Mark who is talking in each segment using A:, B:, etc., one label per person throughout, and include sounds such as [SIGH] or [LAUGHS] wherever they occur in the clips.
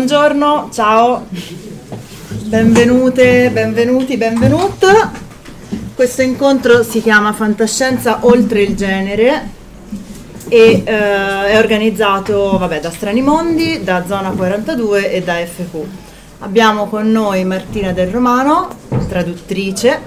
A: Buongiorno, ciao, benvenute, benvenuti, benvenute. Questo incontro si chiama Fantascienza oltre il genere e eh, è organizzato vabbè, da Strani Mondi, da Zona 42 e da FQ. Abbiamo con noi Martina Del Romano, traduttrice,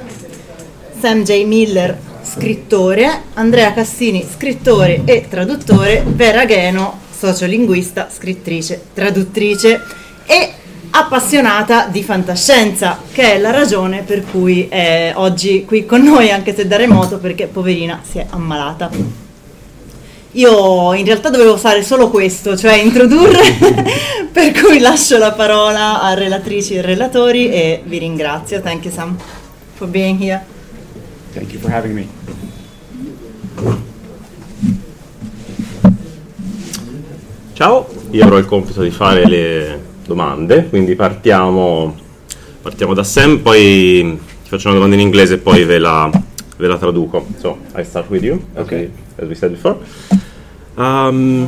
A: Sam J. Miller, scrittore, Andrea Cassini, scrittore e traduttore, Vera Gheno, sociolinguista, scrittrice, traduttrice e appassionata di fantascienza, che è la ragione per cui è oggi qui con noi, anche se da remoto, perché poverina si è ammalata. Io in realtà dovevo fare solo questo, cioè introdurre, [LAUGHS] per cui lascio la parola a relatrici e relatori e vi ringrazio. Thank you Sam for being here.
B: Thank you for having me.
C: Ciao, io avrò il compito di fare le domande, quindi partiamo, partiamo da Sam, poi ti faccio una domanda in inglese e poi ve la, ve la traduco. So, I start with you, as,
B: Okay.
C: we, as we said before. Um,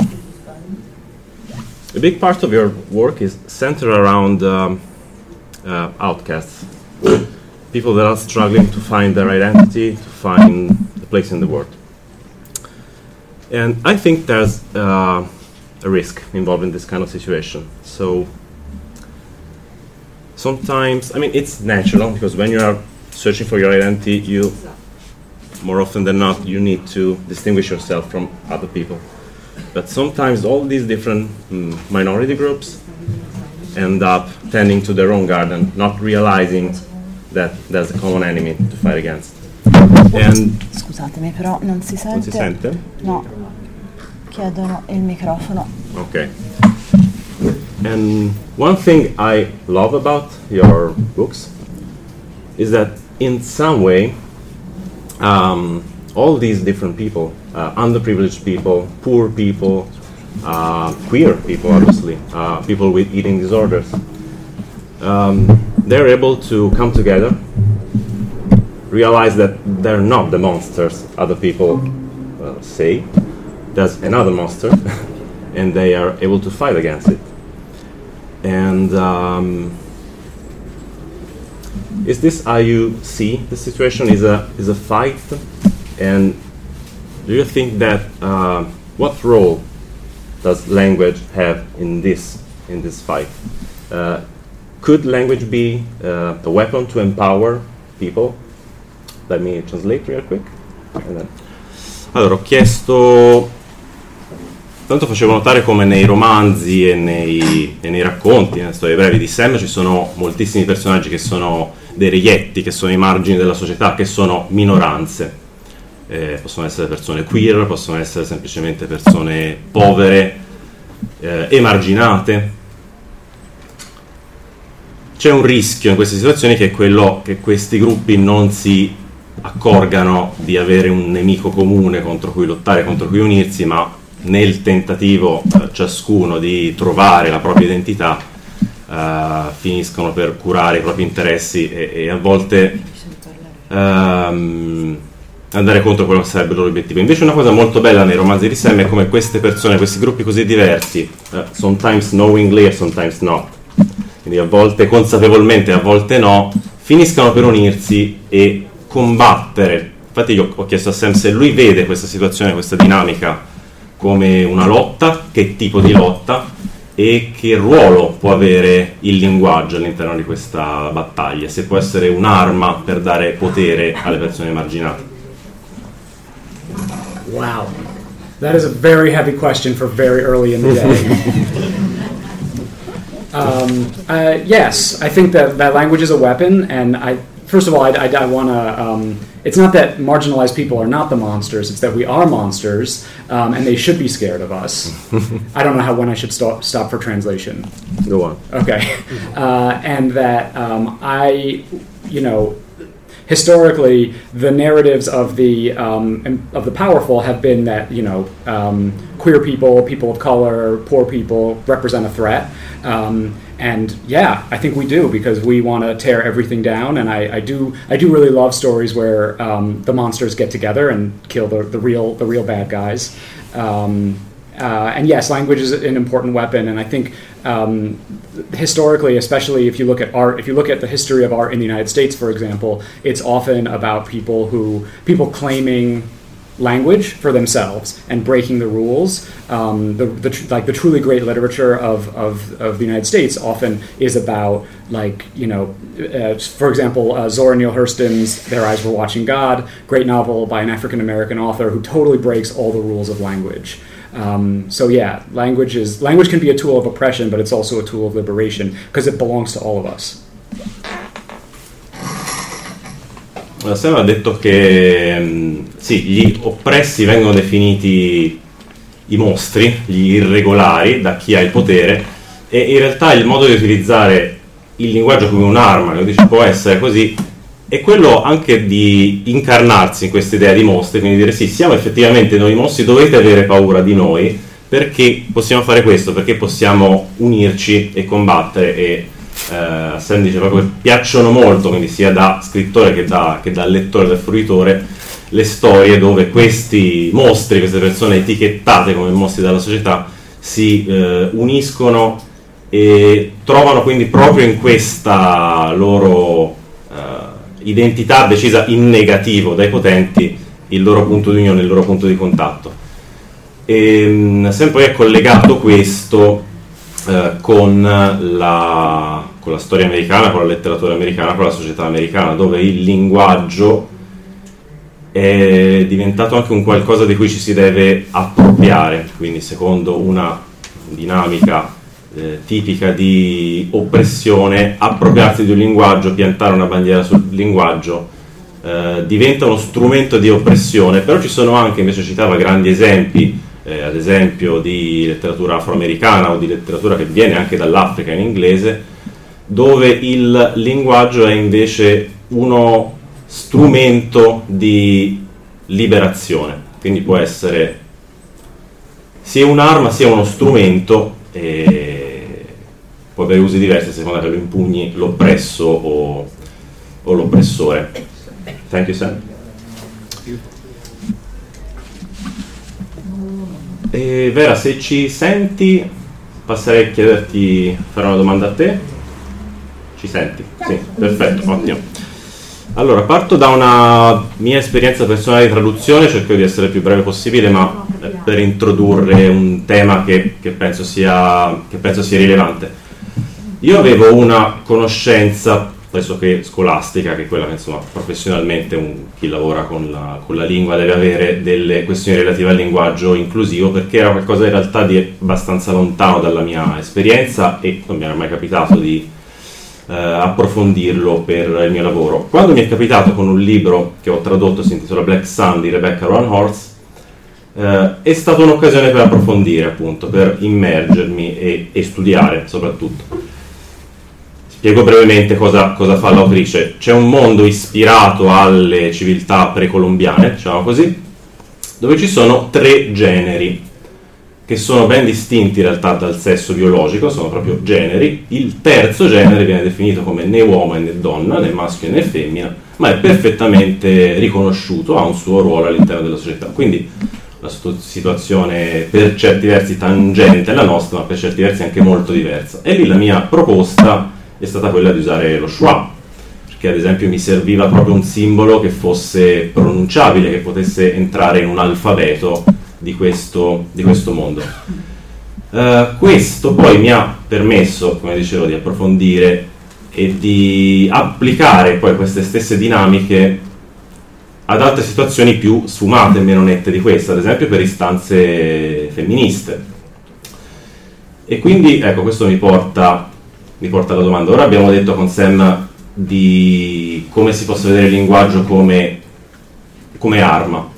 C: a big part of your work is centered around um, uh, outcasts, people that are struggling to find their identity, to find a place in the world. And I think there's uh, a risk involved in this kind of situation. So sometimes, I mean, it's natural because when you are searching for your identity, you more often than not you need to distinguish yourself from other people. But sometimes all these different mm, minority groups end up tending to their own garden, not realizing that there's a common enemy to fight against. And
A: Scusatemi, però non si sente.
C: non si sente?
A: No, chiedono il microfono.
C: Okay. And one thing I love about your books is that in some way, um, all these different people, uh, underprivileged people, poor people, uh, queer people, obviously, uh, people with eating disorders, um, they're able to come together, realize that they're not the monsters other people uh, say, there's another monster, [LAUGHS] and they are able to fight against it. And um, is this how you see the situation? Is a is a fight, and do you think that uh, what role does language have in this in this fight? Uh, could language be uh, a weapon to empower people? Let me translate real quick. Allora, ho chiesto Tanto facevo notare come nei romanzi e nei, e nei racconti, nelle storie brevi di Sam, ci sono moltissimi personaggi che sono dei reietti, che sono i margini della società, che sono minoranze. Eh, possono essere persone queer, possono essere semplicemente persone povere, eh, emarginate. C'è un rischio in queste situazioni che è quello che questi gruppi non si accorgano di avere un nemico comune contro cui lottare, contro cui unirsi, ma nel tentativo eh, ciascuno di trovare la propria identità eh, finiscono per curare i propri interessi e, e a volte ehm, andare contro quello che sarebbe il loro obiettivo. Invece una cosa molto bella nei romanzi di Sam è come queste persone, questi gruppi così diversi, uh, sometimes knowingly e sometimes not, quindi a volte consapevolmente, a volte no, finiscano per unirsi e combattere. Infatti io ho chiesto a Sam se lui vede questa situazione, questa dinamica come una lotta, che tipo di lotta e che ruolo può avere il linguaggio all'interno di questa battaglia, se può essere un'arma per dare potere alle persone emarginate.
B: Wow. That is a very heavy question for very early in the day. [LAUGHS] um, uh, yes, I think that, that language is a weapon, and I first of all, I, I, I want to. Um, it's not that marginalized people are not the monsters; it's that we are monsters, um, and they should be scared of us. [LAUGHS] I don't know how when I should stop stop for translation.
C: Go on.
B: Okay, [LAUGHS] uh, and that um, I, you know, historically, the narratives of the um, of the powerful have been that you know um, queer people, people of color, poor people represent a threat. Um, and yeah, I think we do because we want to tear everything down. And I, I, do I do really love stories where um, the monsters get together and kill the, the real the real bad guys. Um, uh, and yes, language is an important weapon, and I think um, historically, especially if you look at art, if you look at the history of art in the United States, for example, it's often about people who people claiming language for themselves and breaking the rules. Um, the, the tr- like the truly great literature of, of, of the United States often is about like you know, uh, for example, uh, Zora Neale Hurston's "Their Eyes Were Watching God," great novel by an African American author who totally breaks all the rules of language. Um, so yeah, language is language can be a tool of oppression, but it's also a tool of liberation because it belongs to all of us.
C: Sam ha detto che mm, sì, gli oppressi vengono definiti i mostri, gli irregolari, da chi ha il potere, e in realtà il modo di utilizzare il linguaggio come un'arma, lo dice, può essere così, è quello anche di incarnarsi in questa idea di mostri, quindi dire sì, siamo effettivamente noi mostri, dovete avere paura di noi, perché possiamo fare questo, perché possiamo unirci e combattere e eh, Sam dice proprio che piacciono molto, quindi sia da scrittore che da, che da lettore, da fruitore, le storie dove questi mostri, queste persone etichettate come mostri dalla società, si eh, uniscono e trovano quindi proprio in questa loro eh, identità decisa in negativo dai potenti il loro punto di unione, il loro punto di contatto. E, Sam poi è collegato questo eh, con la con la storia americana, con la letteratura americana, con la società americana, dove il linguaggio è diventato anche un qualcosa di cui ci si deve appropriare, quindi secondo una dinamica eh, tipica di oppressione, appropriarsi di un linguaggio, piantare una bandiera sul linguaggio eh, diventa uno strumento di oppressione, però ci sono anche, invece citava grandi esempi, eh, ad esempio di letteratura afroamericana o di letteratura che viene anche dall'Africa in inglese, dove il linguaggio è invece uno strumento di liberazione, quindi può essere sia un'arma sia uno strumento e può avere usi diversi a seconda che lo impugni l'oppresso o, o l'oppressore. Thank you, Sam. E Vera, se ci senti, passerei a chiederti, fare una domanda a te. Ci senti? Sì, perfetto, ottimo. Allora, parto da una mia esperienza personale di traduzione, cerco di essere il più breve possibile, ma per introdurre un tema che, che, penso, sia, che penso sia rilevante. Io avevo una conoscenza pressoché scolastica, che è quella che insomma, professionalmente un, chi lavora con la, con la, lingua deve avere delle questioni relative al linguaggio inclusivo, perché era qualcosa in realtà di abbastanza lontano dalla mia esperienza e non mi era mai capitato di eh, approfondirlo per il mio lavoro. Quando mi è capitato con un libro che ho tradotto, si intitola Black Sun di Rebecca Ron Horst, eh, è stata un'occasione per approfondire, appunto, per immergermi e, e studiare soprattutto. Spiego brevemente cosa, cosa, fa l'autrice. C'è un mondo ispirato alle civiltà precolombiane, diciamo così, dove ci sono tre generi che sono ben distinti in realtà dal sesso biologico, sono proprio generi. Il terzo genere viene definito come né uomo né donna, né maschio né femmina, ma è perfettamente riconosciuto, ha un suo ruolo all'interno della società. Quindi la situazione per certi versi tangente alla nostra, ma per certi versi anche molto diversa. E lì la mia proposta è stata quella di usare lo schwa, perché ad esempio mi serviva proprio un simbolo che fosse pronunciabile, che potesse entrare in un alfabeto di questo, di questo mondo. Uh, questo poi mi ha permesso, come dicevo, di approfondire e di applicare poi queste stesse dinamiche ad altre situazioni più sfumate meno nette di questa, ad esempio per istanze femministe. E quindi, ecco, questo mi porta, mi porta alla domanda. Ora abbiamo detto con Sam di come si possa vedere il linguaggio come, come arma.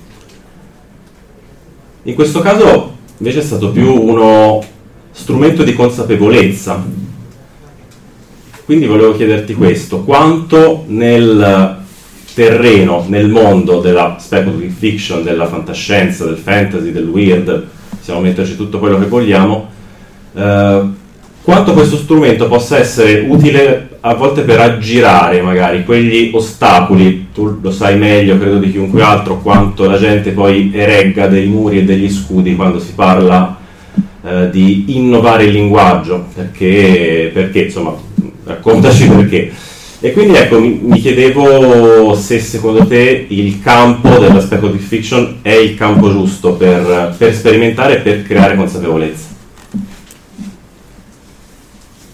C: In questo caso invece è stato più uno strumento di consapevolezza. Quindi volevo chiederti questo, quanto nel terreno, nel mondo della speculative fiction, della fantascienza, del fantasy, del weird, possiamo metterci tutto quello che vogliamo, eh, quanto questo strumento possa essere utile a volte per aggirare magari quegli ostacoli, tu lo sai meglio credo di chiunque altro, quanto la gente poi eregga dei muri e degli scudi quando si parla eh, di innovare il linguaggio, perché, perché insomma, raccontaci [LAUGHS] perché. E quindi ecco, mi, mi, chiedevo se secondo te il campo dell'aspetto di fiction è il campo giusto per, per sperimentare e per creare consapevolezza.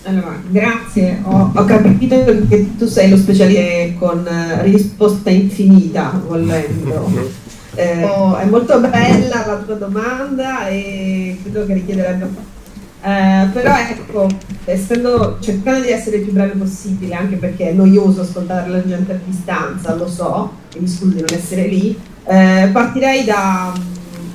D: Allora, grazie, ho, ho, capito che tu sei lo specialista con uh, risposta infinita, volendo. [LAUGHS] Eh, oh, è molto bella la tua domanda e credo che richiederebbe eh, però ecco, essendo, cercando di essere il più breve possibile, anche perché è noioso ascoltare la gente a distanza, lo so, e mi scuso di non essere lì, eh, partirei da,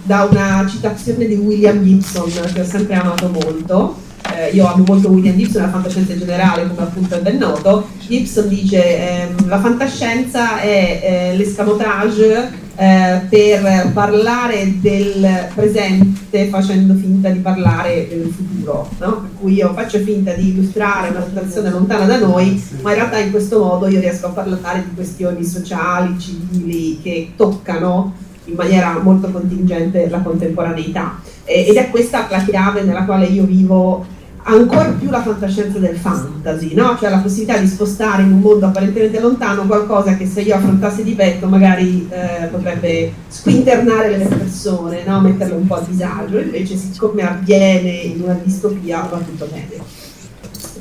D: da, una citazione di William Gibson che ho sempre amato molto, eh, io amo molto William Gibson, la fantascienza in generale, come appunto è ben noto. Gibson dice ehm, la fantascienza è eh, l'escamotage eh, per parlare del presente facendo finta di parlare del futuro, no? per cui io faccio finta di illustrare una situazione lontana da noi, ma in realtà in questo modo io riesco a parlare di questioni sociali, civili che toccano in maniera molto contingente la contemporaneità. ed è questa la chiave nella quale io vivo ancora più la fantascienza del fantasy, no? cioè la possibilità di spostare in un mondo apparentemente lontano qualcosa che se io affrontassi di petto magari eh, potrebbe squinternare le persone, no? metterle un po' a disagio, invece siccome avviene in una distopia va tutto bene.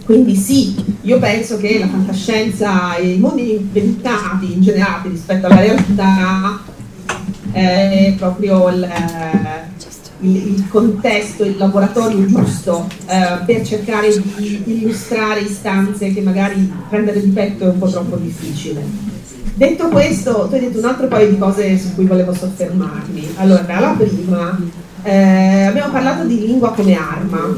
D: Quindi sì, io penso che la fantascienza e i mondi inventati, ingenerati rispetto alla realtà è proprio il, il, il, contesto, il laboratorio giusto eh, per cercare di illustrare istanze che magari prendere di petto è un po' troppo difficile. Detto questo, tu hai detto un altro paio di cose su cui volevo soffermarmi. Allora, la prima, eh, abbiamo parlato di lingua come arma,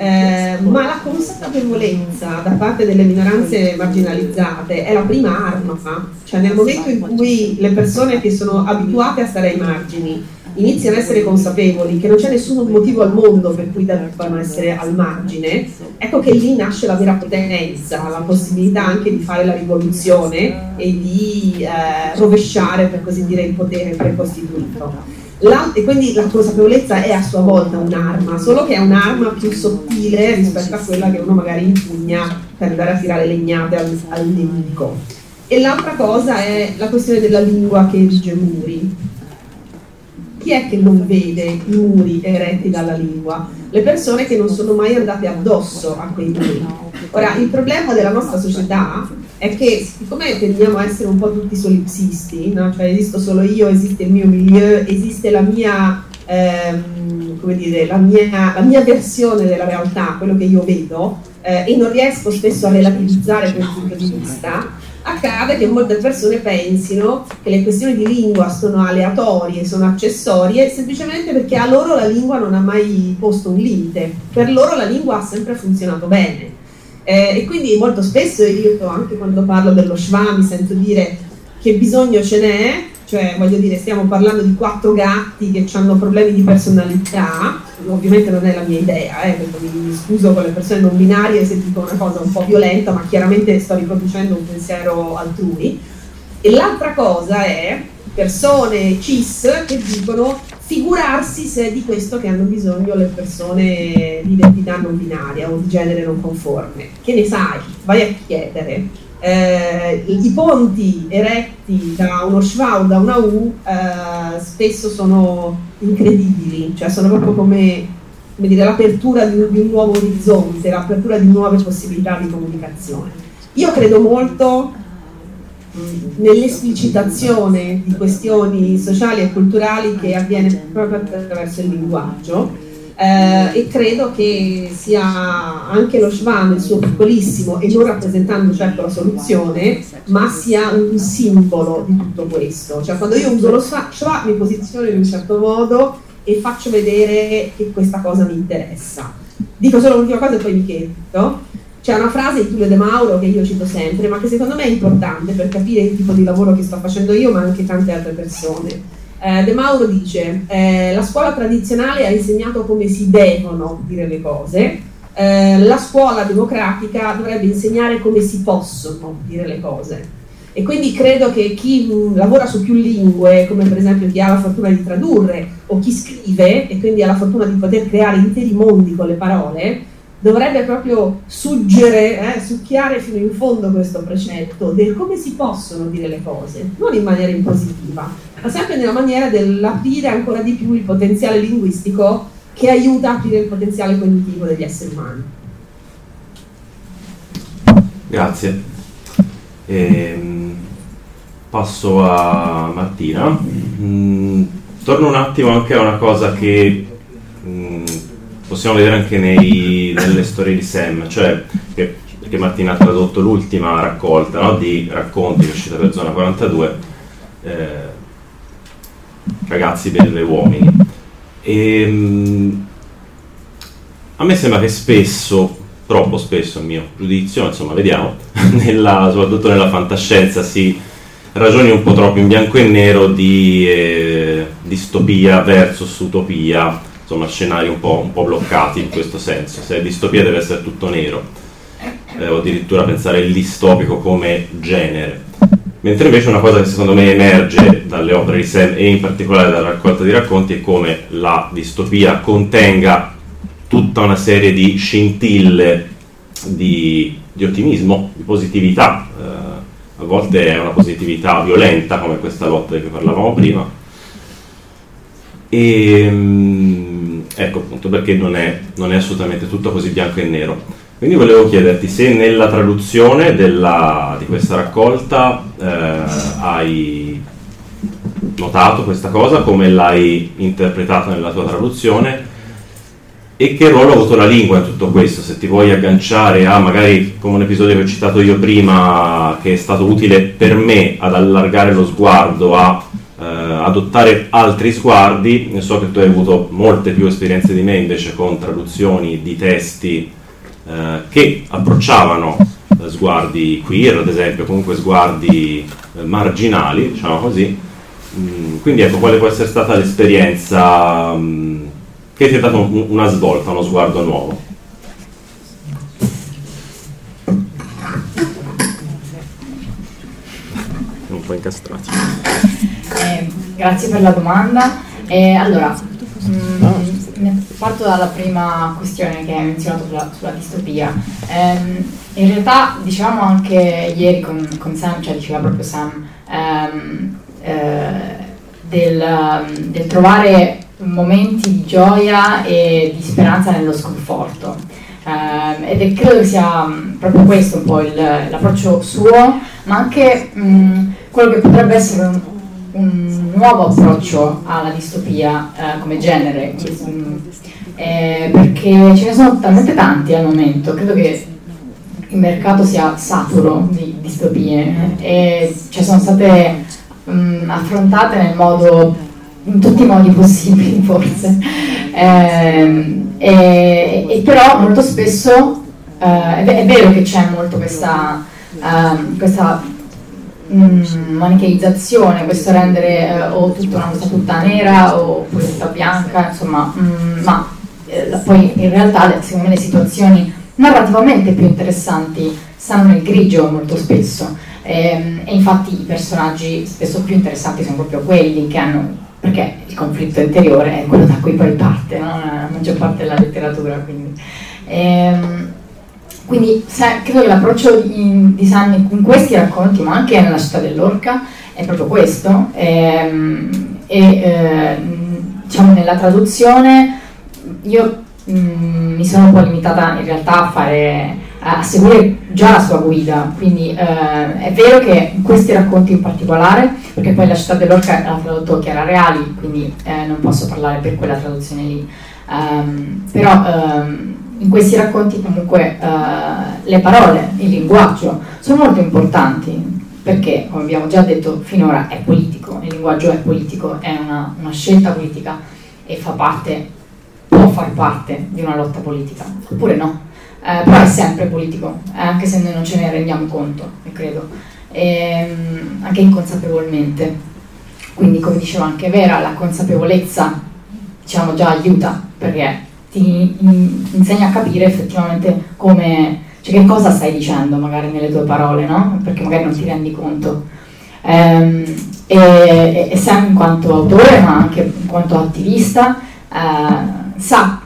D: eh, ma la consapevolezza da parte delle minoranze marginalizzate è la prima arma, cioè nel momento in cui le persone che sono abituate a stare ai margini iniziano a essere consapevoli che non c'è nessun motivo al mondo per cui debbano essere al margine, ecco che lì nasce la vera potenza, la possibilità anche di fare la rivoluzione e di eh, rovesciare, per così dire, il potere precostituito. La, e quindi la consapevolezza è a sua volta un'arma, solo che è un'arma più sottile rispetto a quella che uno magari impugna per andare a tirare legnate al, al nemico. E l'altra cosa è la questione della lingua che erige muri chi è che non vede i muri eretti dalla lingua? Le persone che non sono mai andate addosso a quei muri. Ora, il problema della nostra società è che siccome tendiamo a essere un po' tutti solipsisti, no? cioè esisto solo io, esiste il mio milieu, esiste la mia, ehm, dire, la mia, la mia, versione della realtà, quello che io vedo, eh, e non riesco spesso a relativizzare quel punto di vista, accade che molte persone pensino che le questioni di lingua sono aleatorie, sono accessorie, semplicemente perché a loro la lingua non ha mai posto un limite, per loro la lingua ha sempre funzionato bene. Eh, e quindi molto spesso io anche quando parlo dello schwa mi sento dire che bisogno ce n'è, cioè voglio dire stiamo parlando di quattro gatti che hanno problemi di personalità, ovviamente non è la mia idea, eh, mi scuso con le persone non binarie se dico una cosa un po' violenta, ma chiaramente sto riproducendo un pensiero altrui. E l'altra cosa è persone cis che dicono figurarsi se è di questo che hanno bisogno le persone di identità non binaria o di genere non conforme. Che ne sai? Vai a chiedere eh, i ponti eretti da uno schwa o da una U eh, spesso sono incredibili, cioè sono proprio come, come dire, l'apertura di, di, un nuovo orizzonte, l'apertura di nuove possibilità di comunicazione. Io credo molto nell'esplicitazione di questioni sociali e culturali che avviene proprio attraverso il linguaggio eh, e credo che sia anche lo Schwa nel suo piccolissimo e non rappresentando certo la soluzione, ma sia un simbolo di tutto questo. Cioè quando io uso lo Schwa mi posiziono in un certo modo e faccio vedere che questa cosa mi interessa. Dico solo l'ultima cosa e poi mi chiedo. C'è una frase di Tullio De Mauro che io cito sempre, ma che secondo me è importante per capire il tipo di lavoro che sto facendo io, ma anche tante altre persone eh, De Mauro dice eh, la scuola tradizionale ha insegnato come si devono dire le cose, eh, la scuola democratica dovrebbe insegnare come si possono dire le cose. E quindi credo che chi mh, lavora su più lingue, come per esempio chi ha la fortuna di tradurre o chi scrive e quindi ha la fortuna di poter creare interi mondi con le parole, dovrebbe proprio suggere, eh, succhiare fino in fondo questo precetto del come si possono dire le cose, non in maniera impositiva, ma sempre nella maniera dell'aprire ancora di più il potenziale linguistico che aiuta a aprire il potenziale cognitivo degli esseri umani.
C: Grazie. Ehm, passo a Martina. Mm, torno un attimo anche a una cosa che possiamo vedere anche nei, nelle storie di Sam, cioè che, perché Martina ha tradotto l'ultima raccolta no, di racconti che è uscita per Zona 42, eh, ragazzi per e uomini. E, ehm, a me sembra che spesso, troppo spesso a mio giudizio, insomma vediamo, [LAUGHS] nella, soprattutto nella fantascienza si ragioni un po' troppo in bianco e nero di eh, distopia versus utopia insomma, scenari un po', un po', bloccati in questo senso. Se è distopia deve essere tutto nero, eh, o addirittura pensare il distopico come genere. Mentre invece una cosa che secondo me emerge dalle opere di Sam e in particolare dalla raccolta di racconti è come la distopia contenga tutta una serie di scintille di, di ottimismo, di positività. Eh, a volte è una positività violenta, come questa lotta di cui parlavamo prima. E, um, Ecco appunto perché non è, non è assolutamente tutto così bianco e nero. Quindi volevo chiederti se nella traduzione della, di questa raccolta eh, hai notato questa cosa, come l'hai interpretata nella tua traduzione e che ruolo ha avuto la lingua in tutto questo, se ti vuoi agganciare a magari come un episodio che ho citato io prima che è stato utile per me ad allargare lo sguardo a adottare altri sguardi. So che tu hai avuto molte più esperienze di me invece con traduzioni di testi eh, che approcciavano eh, sguardi queer, ad esempio, comunque sguardi eh, marginali, diciamo così. Mm, quindi ecco, quale può essere stata l'esperienza mm, che ti ha dato un, una svolta, uno sguardo nuovo?
B: Un po' incastrati.
E: Grazie per la domanda. Eh, allora, mh, mm, parto dalla prima questione che hai menzionato sulla, sulla distopia. Eh, in realtà diciamo anche ieri con, con, Sam, cioè diceva proprio Sam, ehm, eh, del, del trovare momenti di gioia e di speranza nello sconforto. Uh, ed è, credo che sia um, proprio questo un po' il, l'approccio suo, ma anche um, quello che potrebbe essere un, un nuovo approccio alla distopia eh, come genere, eh, perché ce ne sono talmente tanti al momento, credo che il mercato sia saturo di distopie e ci sono state mh, affrontate nel modo, in tutti i modi possibili [LAUGHS] forse, eh, e, e, però molto spesso eh, è, è, vero che c'è molto questa, ehm, questa mm, manicheizzazione, questo rendere eh, o tutta una cosa tutta nera o tutta bianca, insomma, mm, ma eh, poi in realtà secondo me le situazioni narrativamente più interessanti stanno nel grigio molto spesso e, ehm, e infatti i personaggi spesso più interessanti sono proprio quelli che hanno perché il conflitto interiore è quello da cui poi parte no? la maggior parte della letteratura quindi, e, ehm, quindi se, credo che l'approccio in design in questi racconti ma anche nella città dell'orca è proprio questo. E, ehm, e eh, diciamo nella traduzione io mh, mm, mi sono un po' limitata in realtà a fare a seguire già la sua guida, quindi eh, è vero che questi racconti in particolare, perché poi la città dell'orca l'ha tradotto Chiara Reali, quindi eh, non posso parlare per quella traduzione lì, um, però um, in questi racconti comunque uh, le parole, il linguaggio sono molto importanti, perché come abbiamo già detto finora è politico, il linguaggio è politico, è una, una scelta politica e fa parte, può far parte di una lotta politica, oppure no eh, però è sempre politico, eh, anche se noi non ce ne rendiamo conto, credo, e, ehm, anche inconsapevolmente. Quindi, come diceva anche Vera, la consapevolezza diciamo, già aiuta perché ti in, insegna a capire effettivamente come, cioè che cosa stai dicendo magari nelle tue parole, no? Perché magari non ti rendi conto. Ehm, e, e Sam in quanto autore, ma anche in quanto attivista, eh, sa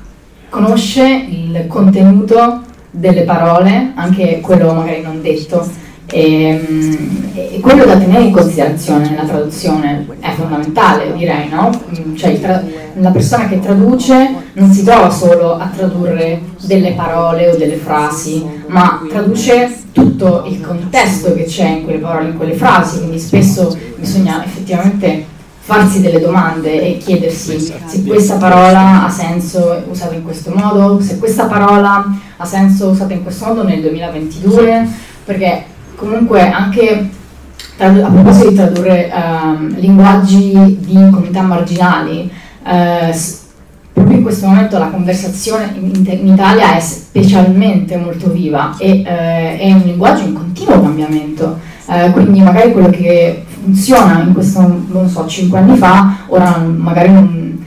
E: conosce il contenuto delle parole, anche quello magari non detto, e, ehm, e, quello da tenere in considerazione nella traduzione è fondamentale, direi, no? Mm, cioè tra- la persona che traduce non si trova solo a tradurre delle parole o delle frasi, ma traduce tutto il contesto che c'è in quelle parole, in quelle frasi, quindi spesso bisogna effettivamente farsi delle domande e chiedersi se questa parola ha senso usata in questo modo, se questa parola ha senso usata in questo modo nel 2022, perché comunque anche a proposito di tradurre um, linguaggi di comunità marginali, uh, proprio in questo momento la conversazione in, in, Italia è specialmente molto viva e uh, è un linguaggio in continuo cambiamento, uh, quindi magari quello che funziona in questo, non so, 5 anni fa, ora magari non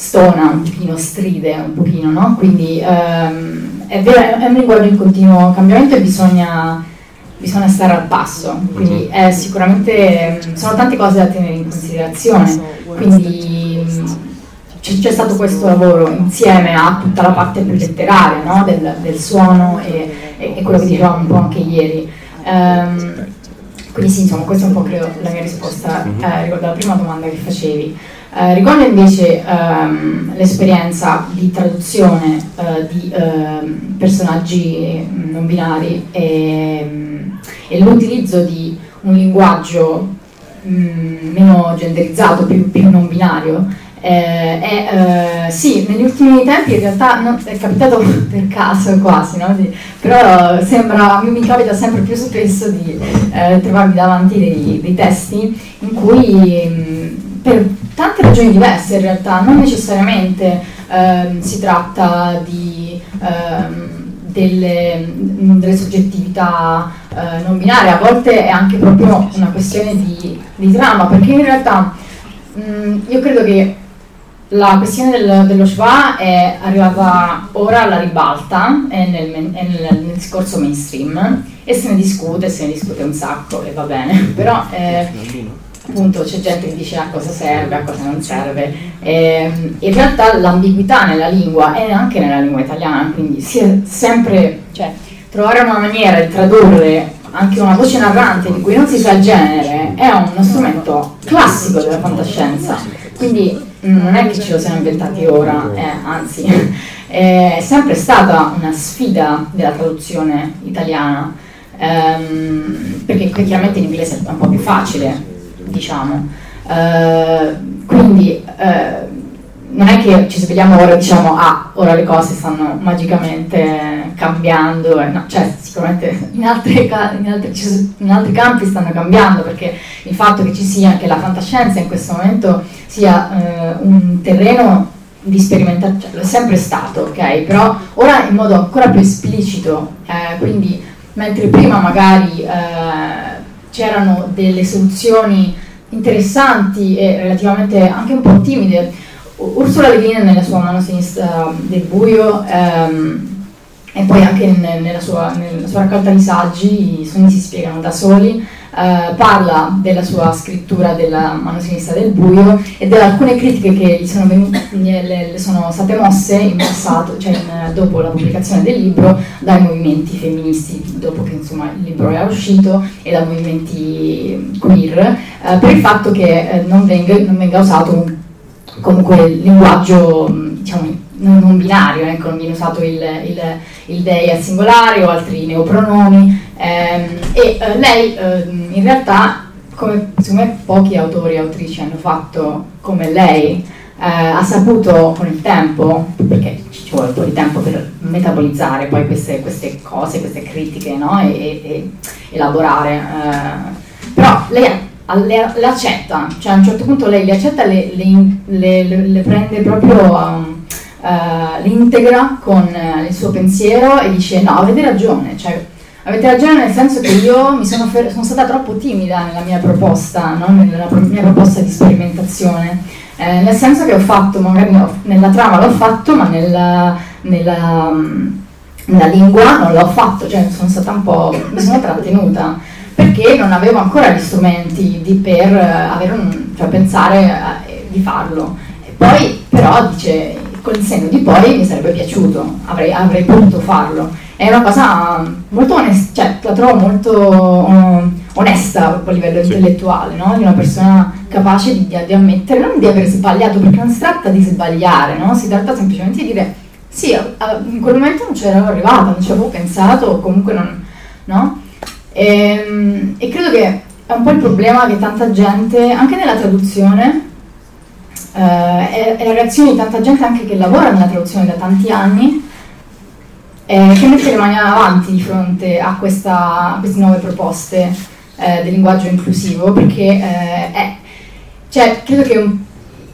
E: stona un pochino, stride un pochino, no? Quindi ehm, è, vero, è un linguaggio in continuo cambiamento e bisogna, bisogna stare al passo, quindi mhm. è sicuramente, sono tante cose da tenere in considerazione, quindi c'è, c'è stato questo lavoro insieme a tutta la parte più letteraria no? del, del, suono e, e, e, quello che dicevamo un po' anche ieri. Um, quindi sì, insomma, questa è un po' credo la mia risposta mhm. eh, riguardo alla prima domanda che facevi. Eh, riguardo invece ehm, l'esperienza di traduzione eh, di ehm, personaggi non binari e, e, l'utilizzo di un linguaggio mh, mm, meno genderizzato, più, più non binario, eh, eh, sì, negli ultimi tempi in realtà no, è capitato [LAUGHS] per caso quasi, no? di, però sembra, mi capita sempre più spesso di eh, trovarmi davanti dei, dei, testi in cui mh, per tante ragioni diverse in realtà, non necessariamente ehm, si tratta di ehm, delle, delle, soggettività eh, non binarie, a volte è anche proprio una questione di, di trama, perché in realtà mh, io credo che la questione del, dello schwa è arrivata ora alla ribalta, è nel, è nel, nel, discorso mainstream e se ne discute, se ne discute un sacco e va bene, [LAUGHS] però eh, appunto c'è gente che dice a cosa serve, a cosa non serve. E, in realtà l'ambiguità nella lingua e anche nella lingua italiana, quindi si è sempre, cioè, trovare una maniera di tradurre anche una voce narrante di cui non si sa il genere è uno strumento classico della fantascienza. Quindi non è che ce lo siamo inventati ora, eh, anzi [LAUGHS] è sempre stata una sfida della traduzione italiana, ehm, perché chiaramente in inglese è un po' più facile, diciamo. Eh, quindi eh, non è che ci svegliamo ora e diciamo ah, ora le cose stanno magicamente cambiando, eh, no, cioè sicuramente [LAUGHS] in, altre, in, altri, in, altri, campi stanno cambiando perché il fatto che ci sia, che la fantascienza in questo momento sia eh, un terreno di sperimentazione, cioè, è sempre stato, ok? Però ora in modo ancora più esplicito, eh, quindi mentre prima magari eh, c'erano delle soluzioni interessanti e relativamente anche un po' timide. Ursula Le Guin nella sua mano sinistra del buio ehm, e poi anche nella sua, nella sua raccolta di saggi, i sogni si spiegano da soli, eh, parla della sua scrittura della mano sinistra del buio e di alcune critiche che gli sono, venute, le, le sono state mosse in passato, cioè in, dopo la pubblicazione del libro, dai movimenti femministi, dopo che insomma, il libro era uscito, e dai movimenti queer, eh, per il fatto che eh, non, venga, non, venga, usato comunque il linguaggio diciamo, non, binario, ecco, non viene usato il, il, il dei al singolare o altri neopronomi e eh, lei eh, in realtà come secondo pochi autori e autrici hanno fatto come lei eh, ha saputo con il tempo, perché ci vuole un po' di tempo per metabolizzare poi queste, queste cose, queste critiche no? e, e, elaborare, eh, però lei le, le, accetta, cioè a un certo punto lei le accetta, le, le, le prende proprio... Um, uh, l'integra con uh, il suo pensiero e dice no, avete ragione, cioè, avete ragione nel senso che io mi sono, fer- sono stata troppo timida nella mia proposta, no? nella pro- mia proposta di sperimentazione, eh, nel senso che ho fatto, magari no, nella trama l'ho fatto, ma nella, nella, um, nella lingua non l'ho fatto, cioè sono stata un po', mi sono trattenuta perché non avevo ancora gli strumenti di, per uh, un, cioè, pensare di farlo. E poi però dice con il senno di poi mi sarebbe piaciuto, avrei, avrei potuto farlo. È una cosa molto onesta, cioè la trovo molto um, onesta a livello sì. intellettuale, no? di una persona capace di, di, ammettere, non di aver sbagliato, perché non si tratta di sbagliare, no? si tratta semplicemente di dire sì, in quel momento non c'ero arrivata, non ci avevo pensato, comunque non... No? E, ehm, e credo che è un po' il problema che tanta gente, anche nella traduzione, eh, è, è, la reazione di tanta gente anche che lavora nella traduzione da tanti anni eh, che mette le mani avanti di fronte a, questa, a queste nuove proposte eh, del linguaggio inclusivo perché eh, è, cioè, credo che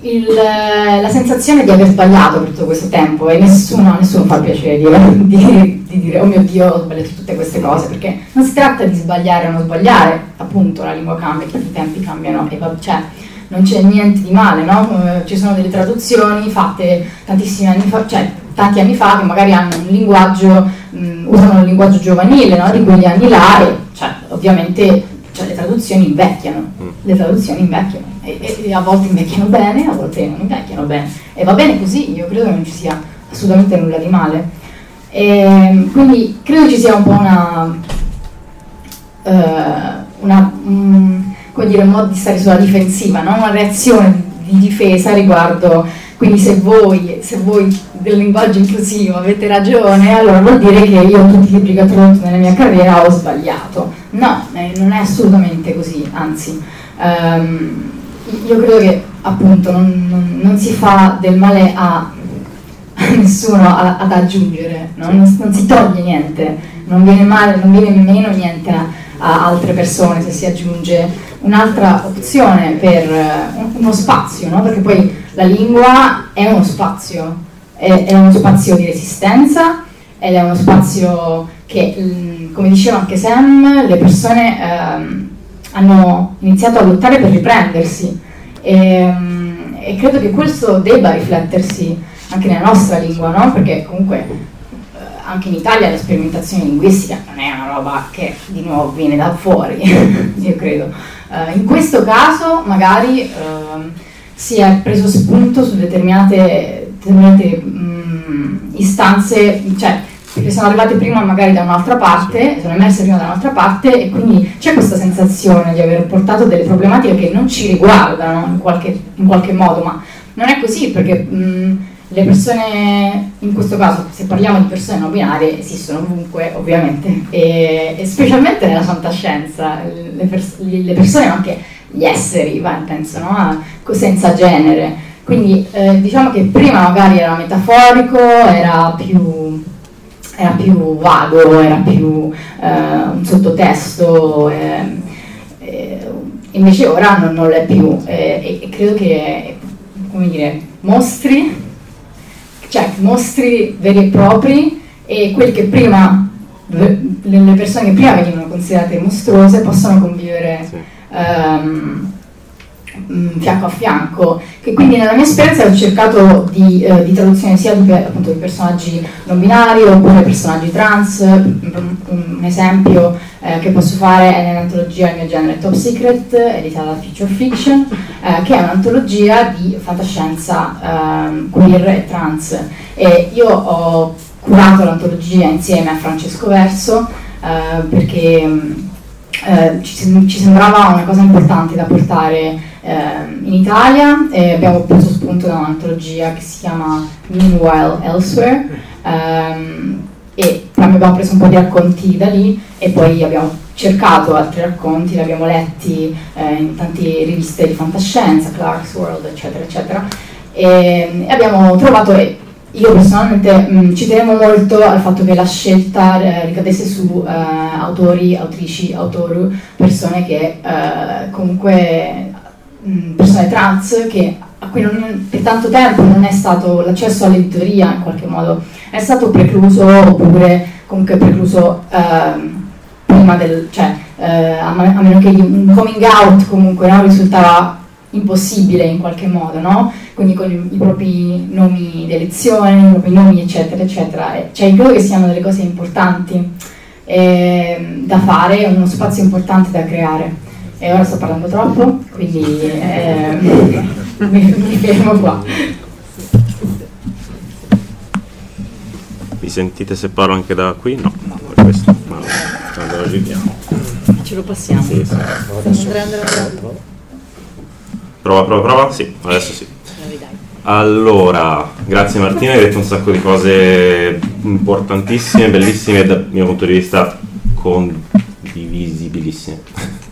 E: il, la sensazione di aver sbagliato per tutto questo tempo e nessuno, nessuno fa piacere di, [LAUGHS] di, di, dire oh mio dio ho sbagliato tutte queste cose perché non si tratta di sbagliare o non sbagliare appunto la lingua cambia, i tempi cambiano e va, cioè, non c'è niente di male, no? Eh, ci sono delle traduzioni fatte tantissimi anni fa, cioè tanti anni fa che magari hanno un linguaggio, mh, usano un linguaggio giovanile no? di quegli anni là e cioè, ovviamente cioè, le traduzioni invecchiano, mm. le traduzioni invecchiano e, e, e, a volte invecchiano bene, a volte non invecchiano bene e va bene così, io credo che non ci sia assolutamente nulla di male. E, ehm, quindi credo ci sia un po' una, uh, una um, come dire, un modo di stare sulla difensiva, no? una reazione di difesa riguardo, quindi se voi, se voi del linguaggio inclusivo avete ragione, allora vuol dire che io tutti i libri che ho tradotto nella mia carriera ho sbagliato. No, eh, non è assolutamente così, anzi, um, io credo che appunto non, non, non, si fa del male a, a [LAUGHS] nessuno a, ad aggiungere, no? non, non, si toglie niente, non viene male, non viene meno niente a, a altre persone se si aggiunge un'altra opzione per eh, uno spazio, no? perché poi la lingua è uno spazio, è, è, uno spazio di resistenza ed è uno spazio che, mm, come diceva anche Sam, le persone ehm, hanno iniziato a lottare per riprendersi e, mm, e, credo che questo debba riflettersi anche nella nostra lingua, no? perché comunque eh, anche in Italia la sperimentazione linguistica non è una roba che di nuovo viene da fuori, [LAUGHS] io credo. Uh, in questo caso magari uh, si è preso spunto su determinate, determinate mh, istanze, cioè che sono arrivate prima magari da un'altra parte, sono emerse prima da un'altra parte e quindi c'è questa sensazione di aver portato delle problematiche che non ci riguardano in qualche, in qualche modo, ma non è così perché mh, le persone, in questo caso se parliamo di persone non binarie, esistono ovunque ovviamente, e, e specialmente nella fantascienza, le, pers- le, persone anche gli esseri, vai, penso, no? senza genere. Quindi eh, diciamo che prima magari era metaforico, era più, era più vago, era più eh, un sottotesto, eh, eh invece ora non, non l'è più e, e credo che, come dire, mostri cioè mostri veri e propri e quelli che prima le persone che prima venivano considerate mostruose possono convivere
C: Sì.
E: Ehm, mm, fianco a fianco. Che quindi nella mia esperienza ho cercato di, eh, di traduzione sia di, appunto, di personaggi non binari oppure personaggi trans. Un, esempio eh, che posso fare è nell'antologia Il mio genere Top Secret, editata da Future Fiction, eh, che è un'antologia di fantascienza ehm, queer e trans. E io ho curato l'antologia insieme a Francesco Verso eh, perché mh, eh, ci, ci sembrava una cosa importante da portare ehm, in Italia e abbiamo preso spunto da un'antologia che si chiama Meanwhile Elsewhere ehm, e abbiamo preso un po' di racconti da lì e poi abbiamo cercato altri racconti, li abbiamo letti eh, in tante riviste di fantascienza, Clark's World, eccetera, eccetera, e, abbiamo trovato, io personalmente mh, ci tenevo molto al fatto che la scelta eh, ricadesse su eh, autori, autrici, autoru, persone che eh, comunque, mh, persone trans che, a cui non, per tanto tempo non è stato l'accesso all'editoria in qualche modo, è stato precluso oppure comunque precluso ehm, prima del, cioè eh, a meno che un coming out comunque no, risultava impossibile in qualche modo, no? Quindi con i, propri nomi di elezione, i propri nomi eccetera eccetera. Cioè credo che siano delle cose importanti eh, da fare, uno spazio importante da creare. E ora sto parlando troppo, quindi eh, [LAUGHS] mi, mi fermo qua.
C: Mi sentite se parlo anche da qui? No, per questo. Ma allora giriamo.
A: Ce lo passiamo.
C: Sì, sì.
A: Andrea, Andrea, Andrea.
C: Prova, prova, prova. Sì, adesso sì. Allora, grazie Martina, hai detto un sacco di cose importantissime, bellissime e dal mio punto di vista condivisibilissime. [LAUGHS]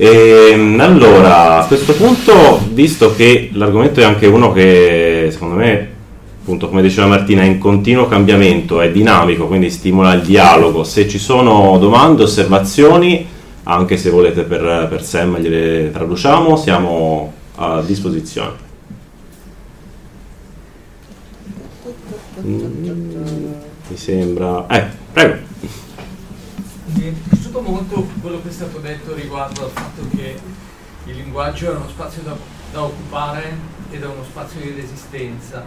C: E, allora, a questo punto, visto che l'argomento è anche uno che secondo me, appunto come diceva Martina, è in continuo cambiamento, è dinamico, quindi stimola il dialogo, se ci sono domande, osservazioni, anche se volete per, per Sam gliele traduciamo, siamo a disposizione. Mi sembra... Eh, prego.
F: Mi è piaciuto molto quello che è stato detto riguardo al fatto che il linguaggio è uno spazio da, da occupare ed è uno spazio di resistenza.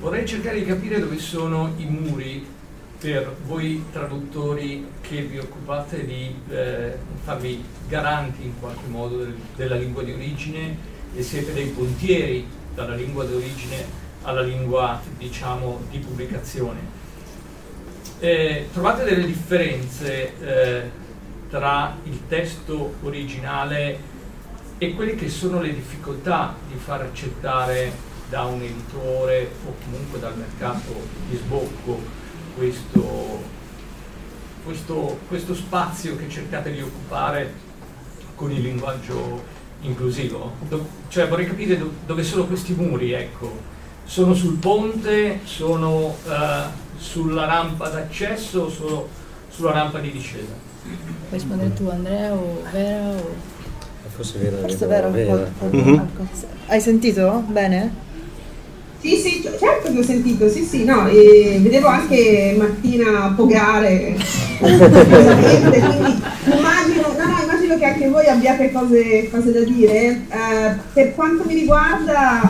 F: Vorrei cercare di capire dove sono i muri per voi traduttori che vi occupate di eh, farvi garanti in qualche modo del- della lingua di origine e siete dei pontieri dalla lingua di origine alla lingua diciamo di pubblicazione. Eh, trovate delle differenze eh, tra il testo originale e quelle che sono le difficoltà di far accettare da un editore o comunque dal mercato di sbocco questo, questo, questo spazio che cercate di occupare con il linguaggio inclusivo? Do- cioè vorrei capire do- dove sono questi muri, ecco. Sono sul ponte, sono eh, sulla rampa d'accesso o sono sulla rampa di discesa?
G: Puoi rispondere tu Andrea o Vera o...
H: Forse vera,
A: Forse è vero.
H: vera.
A: Marco.
C: Mhm.
A: Hai sentito? Bene?
D: Sì, sì, certo che ho sentito, sì, sì, no, e vedevo anche Martina pogare, quindi immagino, no, no, immagino che anche voi abbiate cose, cose da dire. Eh, per quanto mi riguarda,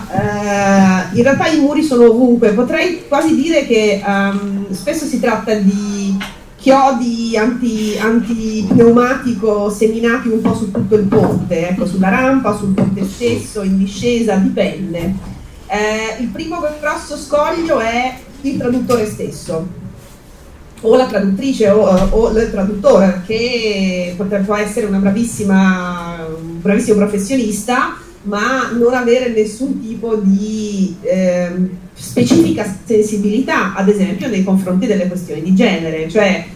D: eh, in realtà i muri sono ovunque, potrei quasi dire che ehm, spesso si tratta di chiodi anti, antipneumatico seminati un po' su tutto il ponte, ecco, sulla rampa, sul ponte stesso, in discesa, dipende. Eh, il primo grosso scoglio è il traduttore stesso, o la traduttrice o, o il traduttore, che potrebbe essere una bravissima, un bravissimo professionista, ma non avere nessun tipo di ehm, specifica sensibilità, ad esempio, nei confronti delle questioni di genere. Cioè,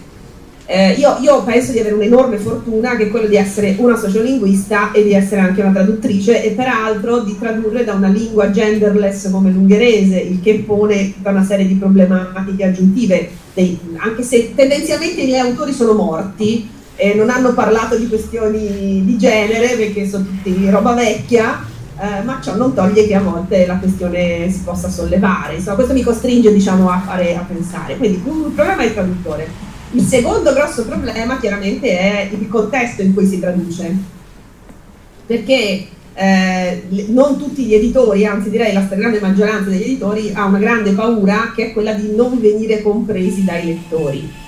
D: eh, io, io penso di avere un'enorme fortuna che è quello di essere una sociolinguista e di essere anche una traduttrice e peraltro di tradurre da una lingua genderless come l'ungherese, il che pone tutta una serie di problematiche aggiuntive, dei- anche se tendenzialmente i miei autori sono morti e non hanno parlato di questioni di genere perché sono tutti roba vecchia, eh, ma ciò non toglie che a volte la questione si possa sollevare. Insomma, questo mi costringe diciamo, a, fare, a pensare. Quindi un problema è il traduttore. Il secondo grosso problema chiaramente è il contesto in cui si traduce, perché eh, non tutti gli editori, anzi direi la stragrande maggioranza degli editori ha una grande paura che è quella di non venire compresi dai lettori.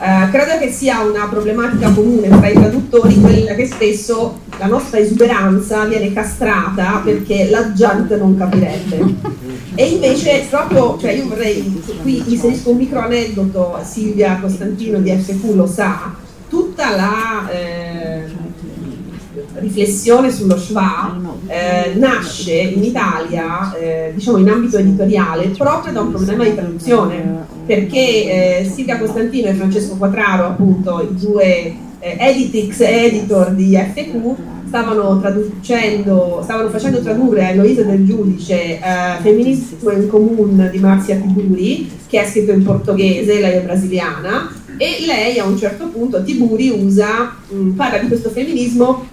D: Eh, credo che sia una problematica comune tra i traduttori quella che spesso la nostra esuberanza viene castrata perché la gente non capirebbe. E invece proprio, cioè io vorrei, qui inserisco un micro aneddoto, Silvia Costantino di FQ lo sa, tutta la eh, riflessione sullo schwa eh, nasce in Italia, eh, diciamo in ambito editoriale, proprio da un problema di traduzione, perché eh, Silvia Costantino e Francesco Quattraro, appunto i due eh, editix editor di FQ, stavano stavano facendo tradurre a Eloisa del Giudice eh, Femminismo in Comune di Marzia Tiburi, che è scritto in portoghese, lei è brasiliana, e lei a un certo punto, Tiburi usa, mh, parla di questo femminismo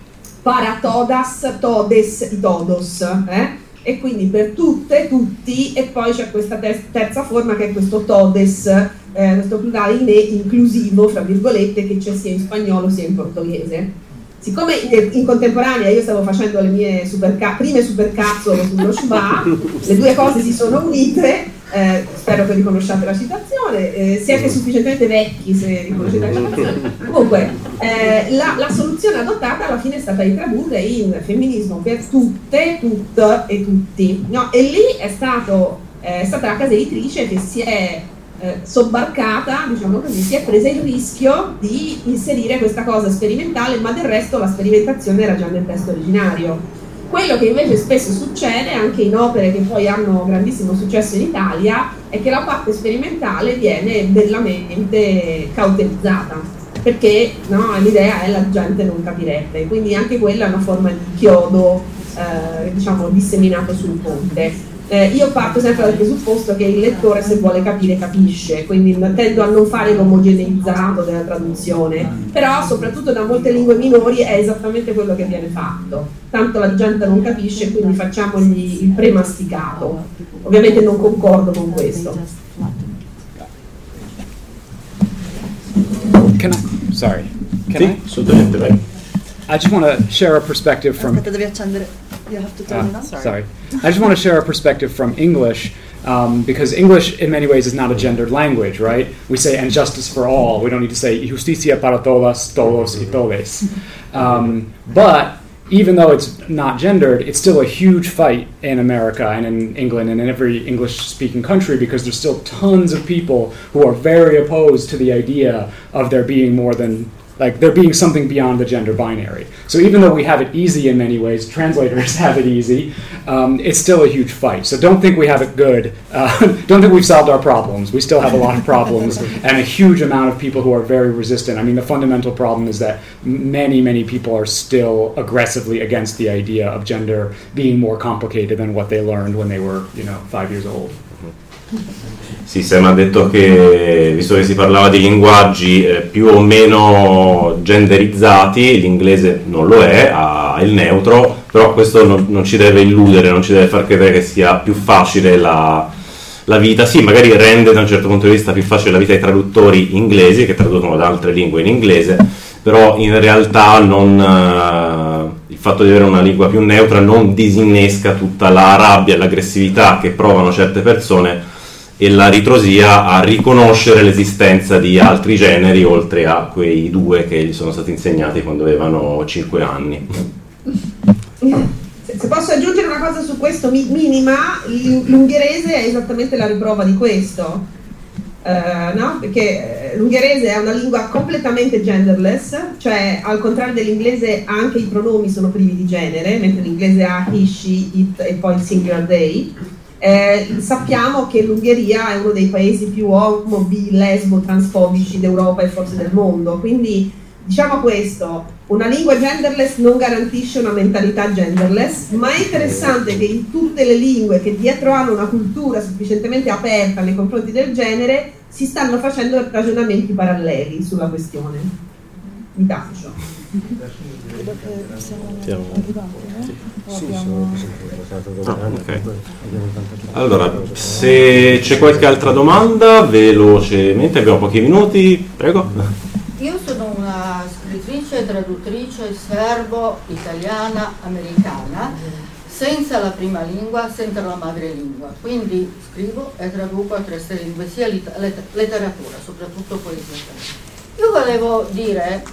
D: para todas, todes e todos, eh? E quindi per tutte, tutti, e poi c'è questa terza forma che è questo todes, eh, questo plurale in e inclusivo, fra virgolette, che c'è sia in spagnolo sia in portoghese. Siccome in, in contemporanea io stavo facendo le mie superca- prime supercazzole sullo Shba, le due cose si sono unite, eh, spero che riconosciate la citazione, eh, siete sufficientemente vecchi se riconoscete la citazione. Comunque, eh, la, la, soluzione adottata alla fine è stata di tradurre in femminismo per tutte, tutte e tutti. No? E lì è, stato, eh, è stata la casa editrice che si è eh, sobbarcata, diciamo così, si è presa il rischio di inserire questa cosa sperimentale, ma del resto la sperimentazione era già nel testo originario. Quello che invece spesso succede anche in opere che poi hanno grandissimo successo in Italia è che la parte sperimentale viene bellamente cauterizzata perché no, l'idea è la gente non capirebbe, quindi anche quella è una forma di chiodo eh, diciamo disseminato sul ponte. Eh, io parto sempre dal presupposto che il lettore se vuole capire capisce, quindi tendo a non fare l'omogeneizzato della traduzione, però soprattutto da molte lingue minori è esattamente quello che viene fatto, tanto la gente non capisce quindi facciamogli il premasticato, ovviamente non concordo con questo.
B: Can I, sorry, can
C: Sì,
B: I?
C: assolutamente, vai.
B: I just want to share a perspective from
A: Aspetta, devi accendere. You have to turn it
B: Ah,
A: on.
B: sorry. I just want to share a perspective from English um, because English, in many ways, is not a gendered language, right? We say "and justice for all." We don't need to say "justicia para todas, todos y todes." Um, but even though it's not gendered, it's still a huge fight in America and in England and in every English-speaking country because there's still tons of people who are very opposed to the idea of there being more than like there being something beyond the gender binary. So even though we have it easy in many ways, translators [LAUGHS] have it easy. Um, it's still a huge fight. So don't think we have it good. Uh, [LAUGHS] don't think we've solved our problems. We still have a lot of problems [LAUGHS] and a huge amount of people who are very resistant. I mean, the fundamental problem is that many, many people are still aggressively against the idea of gender being more complicated than what they learned when they were, you know, five years old.
C: Sì, Sam ha detto che, visto che si parlava di linguaggi eh, più o meno genderizzati, l'inglese non lo è, ha il neutro, però questo non, non ci deve illudere, non ci deve far credere che sia più facile la, la vita. Sì, magari rende da un certo punto di vista più facile la vita ai traduttori inglesi che traducono da altre lingue in inglese, però in realtà non, eh, il fatto di avere una lingua più neutra non disinnesca tutta la rabbia e l'aggressività che provano certe persone e la ritrosia a riconoscere l'esistenza di altri generi oltre a quei due che gli sono stati insegnati quando avevano 5 anni.
D: Se, posso aggiungere una cosa su questo mi- minima, l'ungherese è esattamente la riprova di questo. Eh, no? Perché eh, l'ungherese è una lingua completamente genderless, cioè al contrario dell'inglese anche i pronomi sono privi di genere, mentre l'inglese ha he, she, it e poi il singular they. Eh, sappiamo che l'Ungheria è uno dei paesi più omo, bi, lesbo, transfobici d'Europa e forse del mondo, quindi diciamo questo, una lingua genderless non garantisce una mentalità genderless, ma è interessante che in tutte le lingue che dietro hanno una cultura sufficientemente aperta nei confronti del genere si stanno facendo ragionamenti paralleli sulla questione. mi taccio.
C: Allora, se c'è qualche altra domanda, velocemente, abbiamo pochi minuti, prego.
I: Io sono una scrittrice traduttrice serbo-italiana americana senza la prima lingua, senza la madrelingua. Quindi scrivo e traduco altre lingue, sia letteratura, soprattutto poesia. Io volevo dire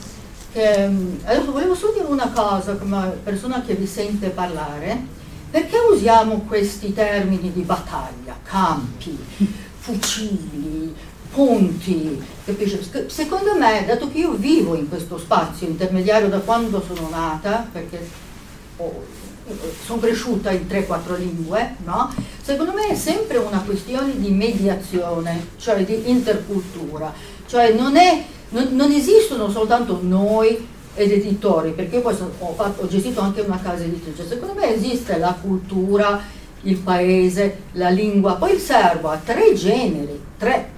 I: che mm, adesso volevo solo dire una cosa come persona che vi sente parlare. Perché usiamo questi termini di battaglia, campi, [LAUGHS] fucili, ponti? capisci? Sc- Secondo me, dato che io vivo in questo spazio intermediario da quando sono nata, perché ho- sono cresciuta in 3-4 lingue, no? secondo me è sempre una questione di mediazione, cioè di intercultura, cioè non, è, non, non esistono soltanto noi ed editori, perché io poi sono- ho, fatto- ho gestito anche una casa editrice, secondo me esiste la cultura, il paese, la lingua, poi il serbo ha tre generi, tre,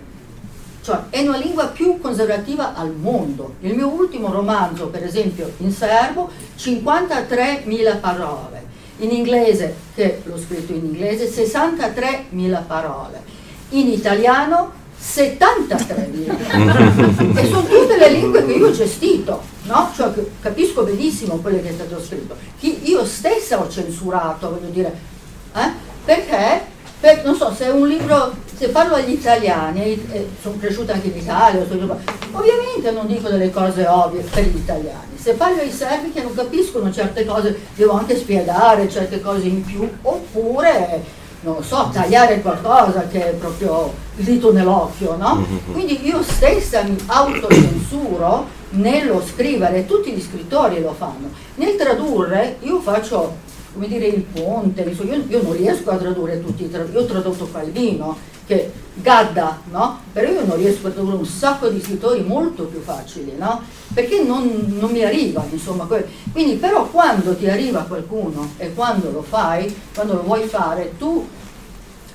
I: cioè è una lingua più conservativa al mondo. Il mio ultimo romanzo, per esempio, in serbo, 53.000 parole. In inglese, che l'ho scritto in inglese, 63.000 parole. In italiano 73.000. e sono tutte le lingue che io ho gestito, no? Cioè capisco benissimo quello che è stato scritto. Che io stessa ho censurato, voglio dire, eh? Perché? Per- non so, se un libro, se parlo agli italiani, e, e sono cresciuta anche in Italia, ovviamente non dico delle cose ovvie per gli italiani. Se parlo ai serbi che non capiscono certe cose, devo anche spiegare certe cose in più, oppure, non so, tagliare qualcosa che è proprio il dito nell'occhio, no? Quindi io stessa mi autocensuro nello scrivere, tutti gli scrittori lo fanno. Nel tradurre io faccio come dire il ponte, io, io non riesco a tradurre tutti io ho tradotto Calvino, che Gadda, no? Però io non riesco a tradurre un sacco di scrittori molto più facili, no? Perché non, non mi arriva, insomma. que- Quindi però quando ti arriva qualcuno e quando lo fai, quando lo vuoi fare, tu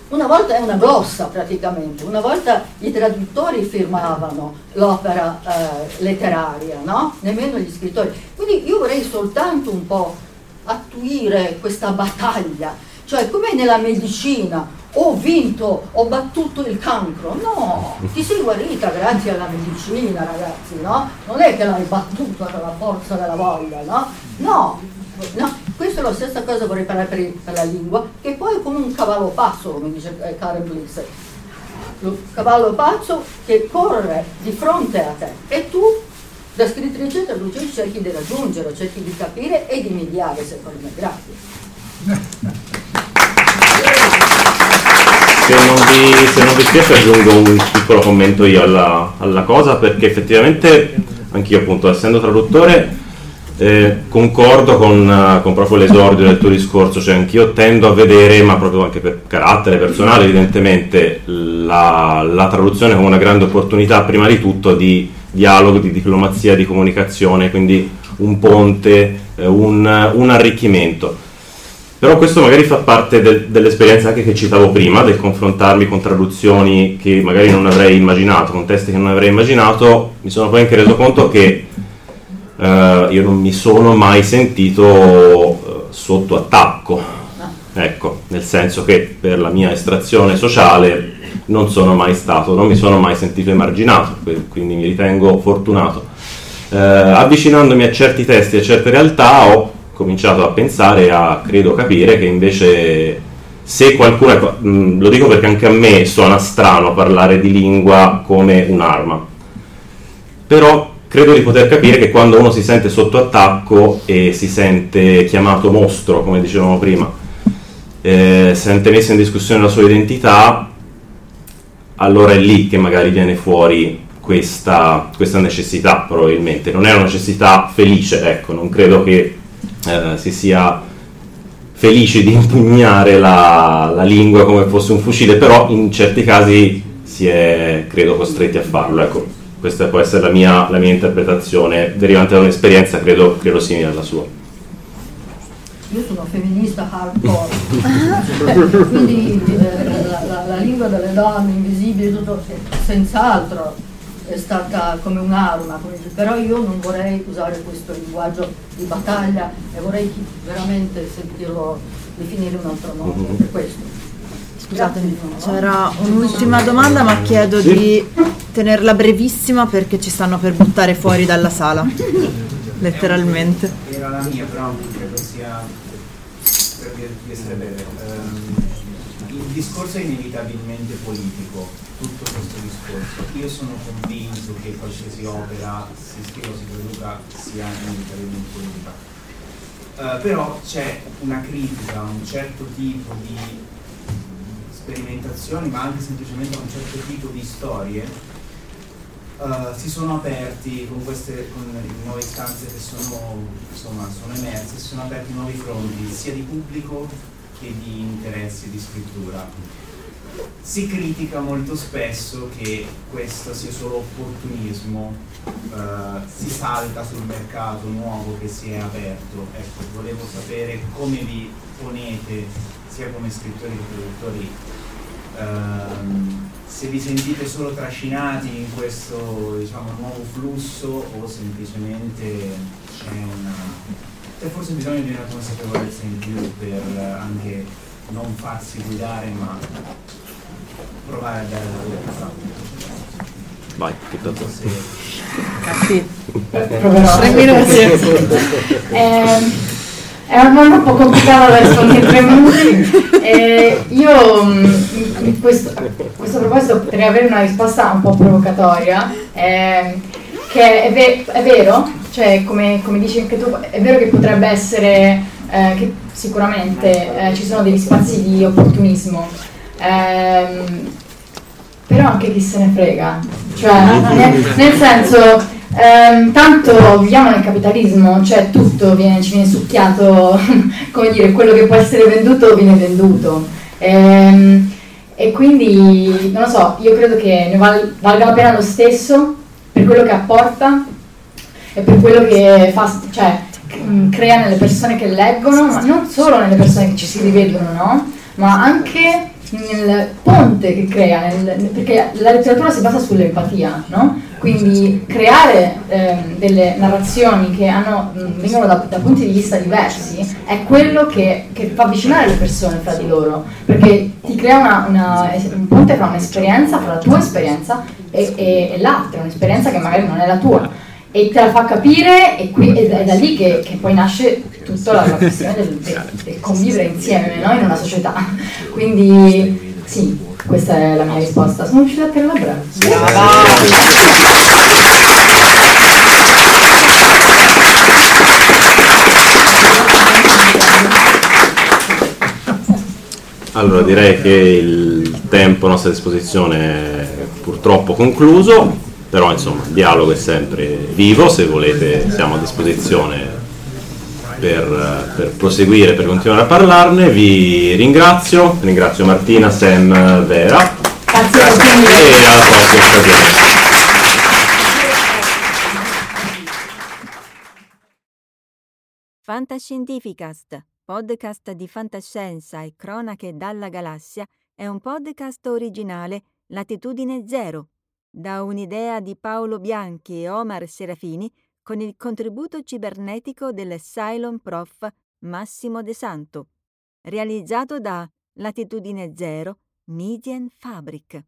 I: una volta è una glossa praticamente, una volta i traduttori firmavano l'opera eh, letteraria, no? Nemmeno gli scrittori. Quindi io vorrei soltanto un po' attuire questa battaglia, cioè come nella medicina, ho vinto, ho battuto il cancro, no, ti sei guarita grazie alla medicina ragazzi, no? Non è che l'hai battuto con la forza della voglia, no? No, no. Questa è la stessa cosa vorrei parlare per, per la lingua, che poi è come un cavallo pazzo, come dice eh, Karen Bliss. Lo cavallo pazzo che corre di fronte a te e tu da scrittrice e cerchi di raggiungerlo, cerchi di capire e di mediare secondo me. Grazie. [LAUGHS]
C: Se non vi, se non vi spiace aggiungo un piccolo commento io alla, alla cosa perché effettivamente anch'io appunto essendo traduttore eh, concordo con, eh, con proprio l'esordio del tuo discorso, cioè anch'io tendo a vedere, ma proprio anche per carattere personale evidentemente, la, la traduzione come una grande opportunità prima di tutto di dialogo, di diplomazia, di comunicazione, quindi un ponte, eh, un, un arricchimento. Però questo magari fa parte del- dell'esperienza anche che citavo prima, del confrontarmi con traduzioni che magari non avrei immaginato, con testi che non avrei immaginato, mi sono poi anche reso conto che eh, io non mi sono mai sentito eh, sotto attacco, ecco, nel senso che per la mia estrazione sociale non sono mai stato, non mi sono mai sentito emarginato, quindi mi ritengo fortunato. Eh, avvicinandomi a certi testi e a certe realtà ho cominciato a pensare, a credo capire che invece se qualcuno, mh, lo dico perché anche a me suona strano parlare di lingua come un'arma, però credo di poter capire che quando uno si sente sotto attacco e si sente chiamato mostro, come dicevamo prima, eh, sente messa in discussione la sua identità, allora è lì che magari viene fuori questa, questa necessità probabilmente. Non è una necessità felice, ecco, non credo che eh, si sia felici di impugnare la, la lingua come fosse un fucile, però in certi casi si è, credo, costretti a farlo. Ecco, questa può essere la mia, la mia interpretazione derivante da un'esperienza, credo, credo simile alla sua.
I: Io sono femminista hardcore, [LAUGHS] quindi eh, la, la- lingua delle donne invisibili, tutto, senz'altro è stata come un'arma, però io non vorrei usare questo linguaggio di battaglia e vorrei veramente sentirlo definire un altro modo per questo.
A: Scusatemi, c'era un'ultima domanda ma chiedo di tenerla brevissima perché ci stanno per buttare fuori dalla sala, [LAUGHS] letteralmente.
H: Era la mia, però credo sia per dire di essere breve. Discorso è inevitabilmente politico, tutto questo discorso. Io sono convinto che qualsiasi opera, si scriva si produca, sia inevitabilmente politica. Uh, però c'è una critica a un certo tipo di sperimentazioni, ma anche semplicemente a un certo tipo di storie. Uh, si sono aperti con queste con nuove istanze che sono, insomma, sono emerse, si sono aperti nuovi fronti sia di pubblico che di interessi di scrittura. Si critica molto spesso che questo sia solo opportunismo, uh, si salta sul mercato nuovo che si è aperto. Ecco, volevo sapere come vi ponete sia come scrittori che produttori ehm, se vi sentite solo trascinati in questo diciamo, nuovo flusso o semplicemente c'è una c'è forse bisogno di una consapevolezza in più per anche non farsi guidare ma provare a dare la verità
C: Vai, tutta tua.
A: Sì.
E: Proverò.
A: Tre minuti.
E: Eh, è una domanda un po' complicata da rispondere in tre minuti. Eh, io mh, in questo, a questo proposito potrei avere una risposta un po' provocatoria, eh, che è, ve- è vero, cioè come, come, dici anche tu, è vero che potrebbe essere, eh, che sicuramente eh, ci sono degli spazi di opportunismo, ehm, però anche chi se ne frega, cioè nel, nel senso Ehm, tanto viviamo nel capitalismo, cioè tutto viene, ci viene succhiato, [LAUGHS] come dire, quello che può essere venduto viene venduto. Ehm, e quindi, non lo so, io credo che ne val- valga la pena lo stesso quello che apporta e per quello che fa, cioè, crea nelle persone che leggono, ma non solo nelle persone che ci si rivedono, no? Ma anche nel ponte che crea, nel, perché la letteratura si basa sull'empatia, no? Quindi creare ehm, delle narrazioni che hanno, mh, vengono da, da, punti di vista diversi è quello che, che, fa avvicinare le persone fra di loro, perché ti crea una, una, un ponte fra un'esperienza, fra la tua esperienza e, e, e l'altra, un'esperienza che magari non è la tua e te la fa capire e qui, è da lì che, che poi nasce tutta la, questione del, del, del, convivere insieme no? in una società. Quindi sì, questa è la mia risposta. Sono riuscita a tenere la brava.
C: Allora direi che il tempo a nostra disposizione è purtroppo concluso, però insomma il dialogo è sempre vivo, se volete siamo a disposizione per, per proseguire, per continuare a parlarne. Vi ringrazio, ringrazio Martina, Sam, Vera.
E: Grazie a
C: E alla prossima occasione.
J: Fantascientificast, podcast di fantascienza e cronache dalla galassia, è un podcast originale Latitudine Zero, da un'idea di Paolo Bianchi e Omar Serafini con il contributo cibernetico del Cylon Prof Massimo De Santo, realizzato da Latitudine Zero Median Fabric.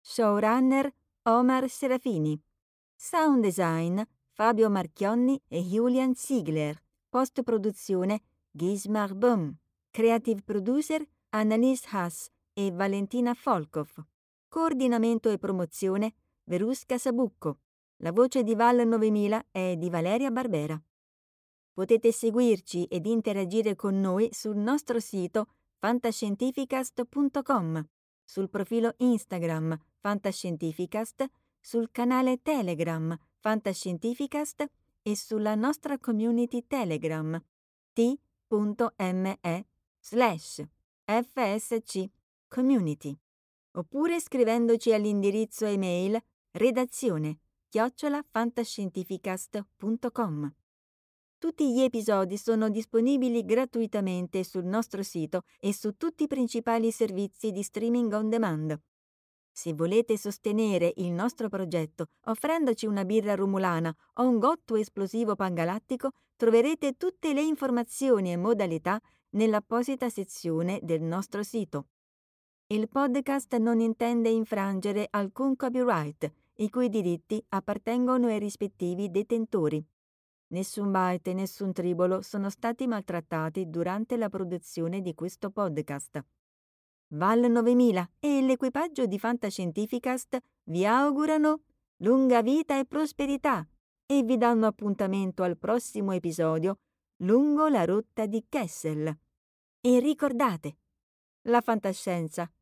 J: Showrunner Omar Serafini. Sound design Fabio Marchionni e Julian Ziegler. Post produzione Gismar Bum. Creative producer Annalise Haas e Valentina Folkov. Coordinamento e promozione Verusca Sabucco. La voce di Val 9000 è di Valeria Barbera. Potete seguirci ed interagire con noi sul nostro sito fantascientificast.com, sul profilo Instagram Fantascientificast, sul canale Telegram Fantascientificast e sulla nostra community Telegram t.me slash fsc community oppure scrivendoci all'indirizzo email redazione chiocciolafantascientificast.com. Tutti gli episodi sono disponibili gratuitamente sul nostro sito e su tutti i principali servizi di streaming on demand. Se volete sostenere il nostro progetto offrendoci una birra rumulana o un gotto esplosivo pangalattico, troverete tutte le informazioni e modalità nell'apposita sezione del nostro sito. Il podcast non intende infrangere alcun copyright, i cui diritti appartengono ai rispettivi detentori. Nessun byte e nessun tribolo sono stati maltrattati durante la produzione di questo podcast. Val 9000 e l'equipaggio di Fantascientificast vi augurano lunga vita e prosperità e vi danno appuntamento al prossimo episodio lungo la rotta di Kessel. E ricordate, la fantascienza